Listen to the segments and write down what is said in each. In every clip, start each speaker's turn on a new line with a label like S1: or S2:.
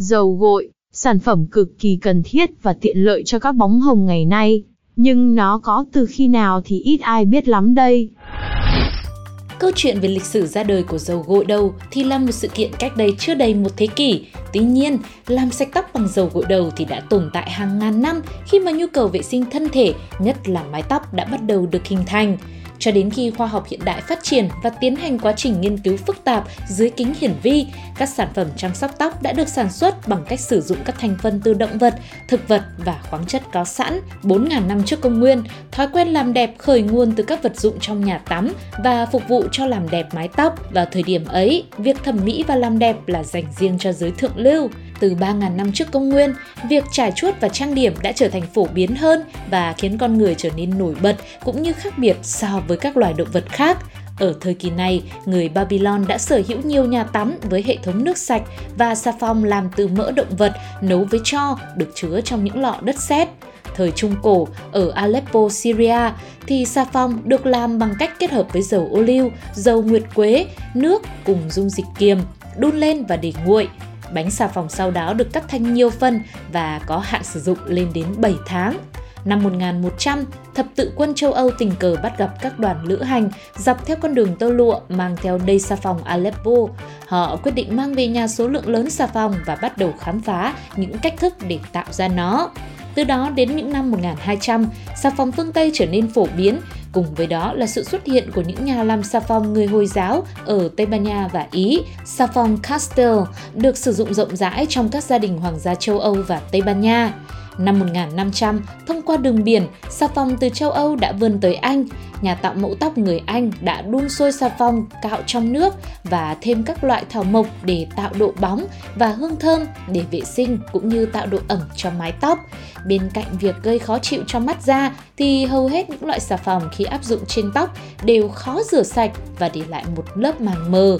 S1: Dầu gội, sản phẩm cực kỳ cần thiết và tiện lợi cho các bóng hồng ngày nay. Nhưng nó có từ khi nào thì ít ai biết lắm đây.
S2: Câu chuyện về lịch sử ra đời của dầu gội đầu thì là một sự kiện cách đây chưa đầy một thế kỷ. Tuy nhiên, làm sạch tóc bằng dầu gội đầu thì đã tồn tại hàng ngàn năm khi mà nhu cầu vệ sinh thân thể, nhất là mái tóc đã bắt đầu được hình thành cho đến khi khoa học hiện đại phát triển và tiến hành quá trình nghiên cứu phức tạp dưới kính hiển vi, các sản phẩm chăm sóc tóc đã được sản xuất bằng cách sử dụng các thành phần từ động vật, thực vật và khoáng chất có sẵn. 4.000 năm trước công nguyên, thói quen làm đẹp khởi nguồn từ các vật dụng trong nhà tắm và phục vụ cho làm đẹp mái tóc. Vào thời điểm ấy, việc thẩm mỹ và làm đẹp là dành riêng cho giới thượng lưu. Từ 3.000 năm trước công nguyên, việc trải chuốt và trang điểm đã trở thành phổ biến hơn và khiến con người trở nên nổi bật cũng như khác biệt so với các loài động vật khác. Ở thời kỳ này, người Babylon đã sở hữu nhiều nhà tắm với hệ thống nước sạch và xà phòng làm từ mỡ động vật nấu với cho được chứa trong những lọ đất sét. Thời Trung Cổ, ở Aleppo, Syria, thì xà phòng được làm bằng cách kết hợp với dầu ô liu, dầu nguyệt quế, nước cùng dung dịch kiềm, đun lên và để nguội. Bánh xà phòng sau đó được cắt thành nhiều phần và có hạn sử dụng lên đến 7 tháng. Năm 1100, thập tự quân châu Âu tình cờ bắt gặp các đoàn lữ hành dọc theo con đường tơ lụa mang theo đầy xà phòng Aleppo. Họ quyết định mang về nhà số lượng lớn xà phòng và bắt đầu khám phá những cách thức để tạo ra nó. Từ đó đến những năm 1200, xà phòng phương Tây trở nên phổ biến, cùng với đó là sự xuất hiện của những nhà làm xà phòng người Hồi giáo ở Tây Ban Nha và Ý. Xà phòng Castel được sử dụng rộng rãi trong các gia đình hoàng gia châu Âu và Tây Ban Nha. Năm 1500, thông qua đường biển, xà phòng từ châu Âu đã vươn tới Anh. Nhà tạo mẫu tóc người Anh đã đun sôi xà phòng cạo trong nước và thêm các loại thảo mộc để tạo độ bóng và hương thơm để vệ sinh cũng như tạo độ ẩm cho mái tóc. Bên cạnh việc gây khó chịu cho mắt da thì hầu hết những loại xà phòng khi áp dụng trên tóc đều khó rửa sạch và để lại một lớp màng mờ.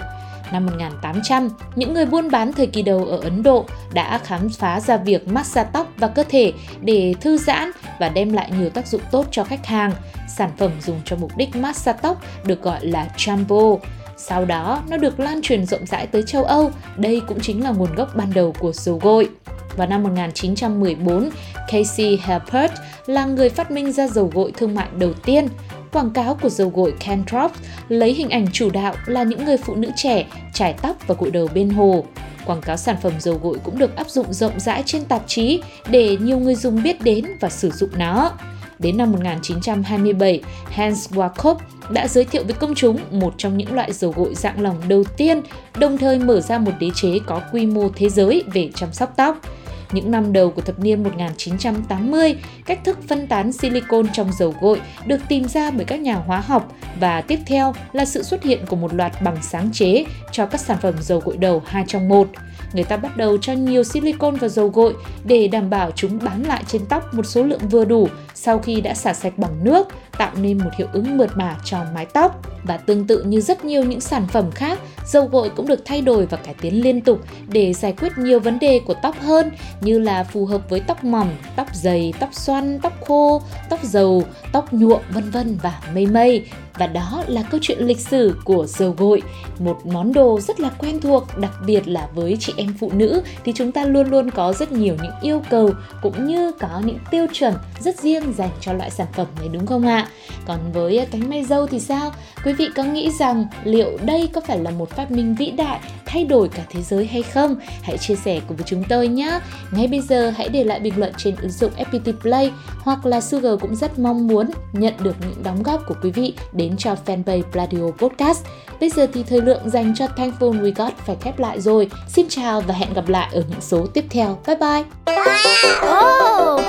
S2: Năm 1800, những người buôn bán thời kỳ đầu ở Ấn Độ đã khám phá ra việc massage tóc và cơ thể để thư giãn và đem lại nhiều tác dụng tốt cho khách hàng. Sản phẩm dùng cho mục đích massage tóc được gọi là shampoo. Sau đó, nó được lan truyền rộng rãi tới châu Âu. Đây cũng chính là nguồn gốc ban đầu của dầu gội. Vào năm 1914, Casey Helpert là người phát minh ra dầu gội thương mại đầu tiên. Quảng cáo của dầu gội Cantrop lấy hình ảnh chủ đạo là những người phụ nữ trẻ trải tóc và gội đầu bên hồ. Quảng cáo sản phẩm dầu gội cũng được áp dụng rộng rãi trên tạp chí để nhiều người dùng biết đến và sử dụng nó. Đến năm 1927, Hans Wakob đã giới thiệu với công chúng một trong những loại dầu gội dạng lỏng đầu tiên, đồng thời mở ra một đế chế có quy mô thế giới về chăm sóc tóc. Những năm đầu của thập niên 1980, cách thức phân tán silicon trong dầu gội được tìm ra bởi các nhà hóa học và tiếp theo là sự xuất hiện của một loạt bằng sáng chế cho các sản phẩm dầu gội đầu hai trong một. Người ta bắt đầu cho nhiều silicon vào dầu gội để đảm bảo chúng bám lại trên tóc một số lượng vừa đủ sau khi đã xả sạch bằng nước, tạo nên một hiệu ứng mượt mà cho mái tóc. Và tương tự như rất nhiều những sản phẩm khác, dầu gội cũng được thay đổi và cải tiến liên tục để giải quyết nhiều vấn đề của tóc hơn như là phù hợp với tóc mỏng, tóc dày, tóc xoăn, tóc khô, tóc dầu, tóc nhuộm vân vân và mây mây. Và đó là câu chuyện lịch sử của dầu gội, một món đồ rất là quen thuộc, đặc biệt là với chị em phụ nữ thì chúng ta luôn luôn có rất nhiều những yêu cầu cũng như có những tiêu chuẩn rất riêng dành cho loại sản phẩm này đúng không ạ? Còn với cánh may dâu thì sao? Quý vị có nghĩ rằng liệu đây có phải là một phát minh vĩ đại thay đổi cả thế giới hay không? Hãy chia sẻ cùng với chúng tôi nhé. Ngay bây giờ hãy để lại bình luận trên ứng dụng FPT Play hoặc là Sugar cũng rất mong muốn nhận được những đóng góp của quý vị đến cho fanpage Pladio Podcast. Bây giờ thì thời lượng dành cho Thankful We Got phải khép lại rồi. Xin chào và hẹn gặp lại ở những số tiếp theo. Bye bye!
S3: Oh,